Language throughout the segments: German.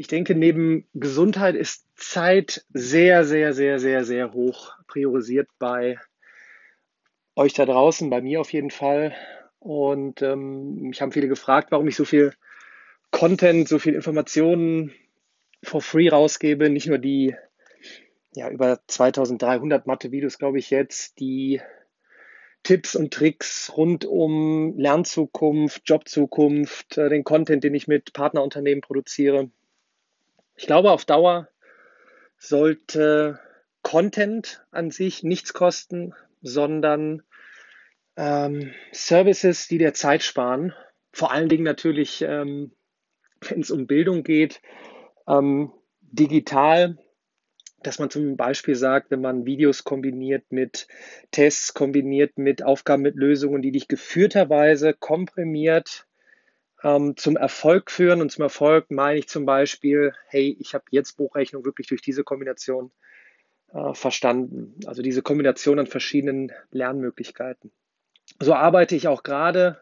Ich denke, neben Gesundheit ist Zeit sehr, sehr, sehr, sehr, sehr hoch priorisiert bei euch da draußen, bei mir auf jeden Fall. Und ähm, mich haben viele gefragt, warum ich so viel Content, so viel Informationen for free rausgebe. Nicht nur die ja, über 2300 Mathe-Videos, glaube ich, jetzt, die Tipps und Tricks rund um Lernzukunft, Jobzukunft, äh, den Content, den ich mit Partnerunternehmen produziere. Ich glaube, auf Dauer sollte Content an sich nichts kosten, sondern ähm, Services, die der Zeit sparen. Vor allen Dingen natürlich, ähm, wenn es um Bildung geht, ähm, digital, dass man zum Beispiel sagt, wenn man Videos kombiniert mit Tests, kombiniert mit Aufgaben, mit Lösungen, die dich geführterweise komprimiert ähm, zum Erfolg führen. Und zum Erfolg meine ich zum Beispiel, hey, ich habe jetzt Buchrechnung wirklich durch diese Kombination äh, verstanden. Also diese Kombination an verschiedenen Lernmöglichkeiten. So arbeite ich auch gerade.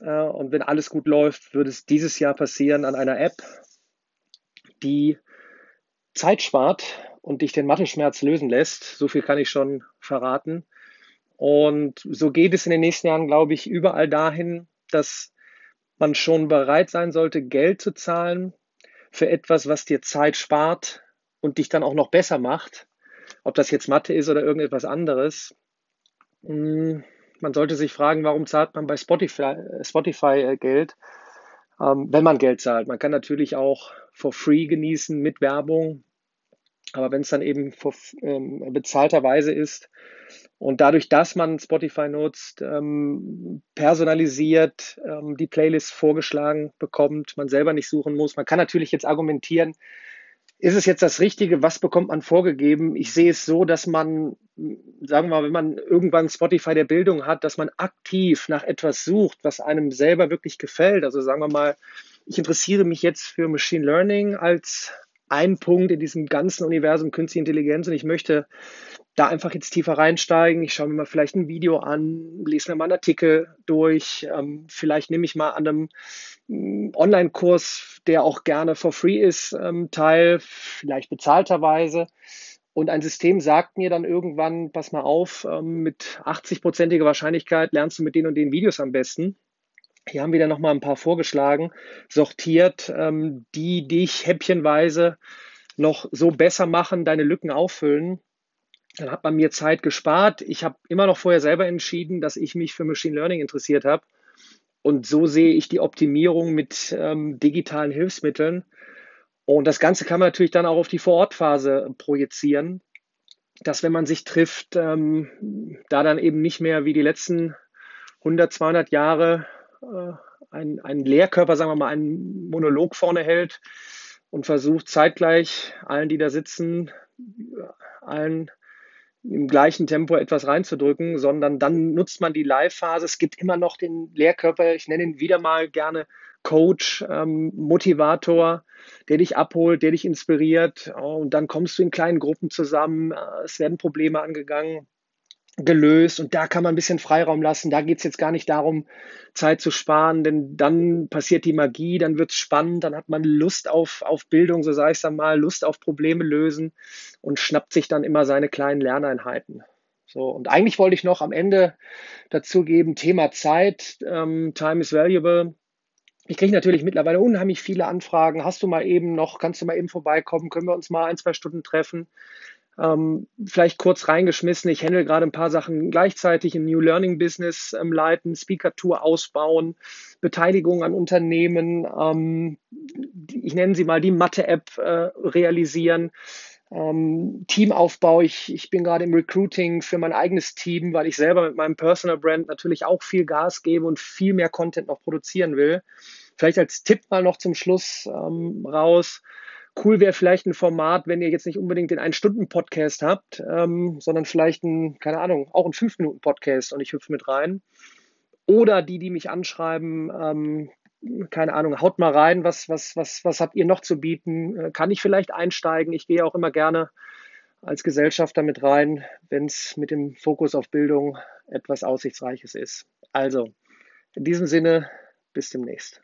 Äh, und wenn alles gut läuft, wird es dieses Jahr passieren an einer App, die Zeit spart und dich den Mathe-Schmerz lösen lässt. So viel kann ich schon verraten. Und so geht es in den nächsten Jahren, glaube ich, überall dahin, dass man schon bereit sein sollte, Geld zu zahlen für etwas, was dir Zeit spart und dich dann auch noch besser macht. Ob das jetzt Mathe ist oder irgendetwas anderes. Hm, man sollte sich fragen, warum zahlt man bei Spotify, Spotify äh, Geld, ähm, wenn man Geld zahlt. Man kann natürlich auch for free genießen mit Werbung. Aber wenn es dann eben for, ähm, bezahlterweise ist, und dadurch, dass man Spotify nutzt, ähm, personalisiert ähm, die Playlist vorgeschlagen bekommt, man selber nicht suchen muss. Man kann natürlich jetzt argumentieren, ist es jetzt das Richtige? Was bekommt man vorgegeben? Ich sehe es so, dass man, sagen wir mal, wenn man irgendwann Spotify der Bildung hat, dass man aktiv nach etwas sucht, was einem selber wirklich gefällt. Also sagen wir mal, ich interessiere mich jetzt für Machine Learning als ein Punkt in diesem ganzen Universum Künstliche Intelligenz und ich möchte da einfach jetzt tiefer reinsteigen. Ich schaue mir mal vielleicht ein Video an, lese mir mal einen Artikel durch. Ähm, vielleicht nehme ich mal an einem mm, Online-Kurs, der auch gerne for free ist, ähm, teil, vielleicht bezahlterweise. Und ein System sagt mir dann irgendwann, pass mal auf, ähm, mit 80-prozentiger Wahrscheinlichkeit lernst du mit den und den Videos am besten. Hier haben wir dann nochmal ein paar vorgeschlagen, sortiert, ähm, die dich häppchenweise noch so besser machen, deine Lücken auffüllen dann hat man mir Zeit gespart. Ich habe immer noch vorher selber entschieden, dass ich mich für Machine Learning interessiert habe. Und so sehe ich die Optimierung mit ähm, digitalen Hilfsmitteln. Und das Ganze kann man natürlich dann auch auf die Vorortphase projizieren, dass wenn man sich trifft, ähm, da dann eben nicht mehr wie die letzten 100, 200 Jahre äh, ein, ein Lehrkörper, sagen wir mal, einen Monolog vorne hält und versucht zeitgleich allen, die da sitzen, allen im gleichen Tempo etwas reinzudrücken, sondern dann nutzt man die Live-Phase. Es gibt immer noch den Lehrkörper, ich nenne ihn wieder mal gerne Coach, ähm, Motivator, der dich abholt, der dich inspiriert. Und dann kommst du in kleinen Gruppen zusammen, es werden Probleme angegangen gelöst und da kann man ein bisschen Freiraum lassen. Da geht es jetzt gar nicht darum, Zeit zu sparen, denn dann passiert die Magie, dann wird es spannend, dann hat man Lust auf, auf Bildung, so sage ich es dann mal, Lust auf Probleme lösen und schnappt sich dann immer seine kleinen Lerneinheiten. So, und eigentlich wollte ich noch am Ende dazu geben, Thema Zeit, ähm, Time is valuable. Ich kriege natürlich mittlerweile unheimlich viele Anfragen. Hast du mal eben noch, kannst du mal eben vorbeikommen? Können wir uns mal ein, zwei Stunden treffen? Ähm, vielleicht kurz reingeschmissen, ich handle gerade ein paar Sachen gleichzeitig im New Learning Business ähm, leiten, Speaker Tour ausbauen, Beteiligung an Unternehmen, ähm, ich nenne sie mal die Mathe-App äh, realisieren, ähm, Teamaufbau. Ich, ich bin gerade im Recruiting für mein eigenes Team, weil ich selber mit meinem Personal Brand natürlich auch viel Gas gebe und viel mehr Content noch produzieren will. Vielleicht als Tipp mal noch zum Schluss ähm, raus Cool wäre vielleicht ein Format, wenn ihr jetzt nicht unbedingt den Ein-Stunden-Podcast habt, ähm, sondern vielleicht ein, keine Ahnung, auch ein Fünf-Minuten-Podcast und ich hüpfe mit rein. Oder die, die mich anschreiben, ähm, keine Ahnung, haut mal rein, was, was, was, was habt ihr noch zu bieten? Äh, kann ich vielleicht einsteigen? Ich gehe auch immer gerne als Gesellschafter mit rein, wenn es mit dem Fokus auf Bildung etwas Aussichtsreiches ist. Also, in diesem Sinne, bis demnächst.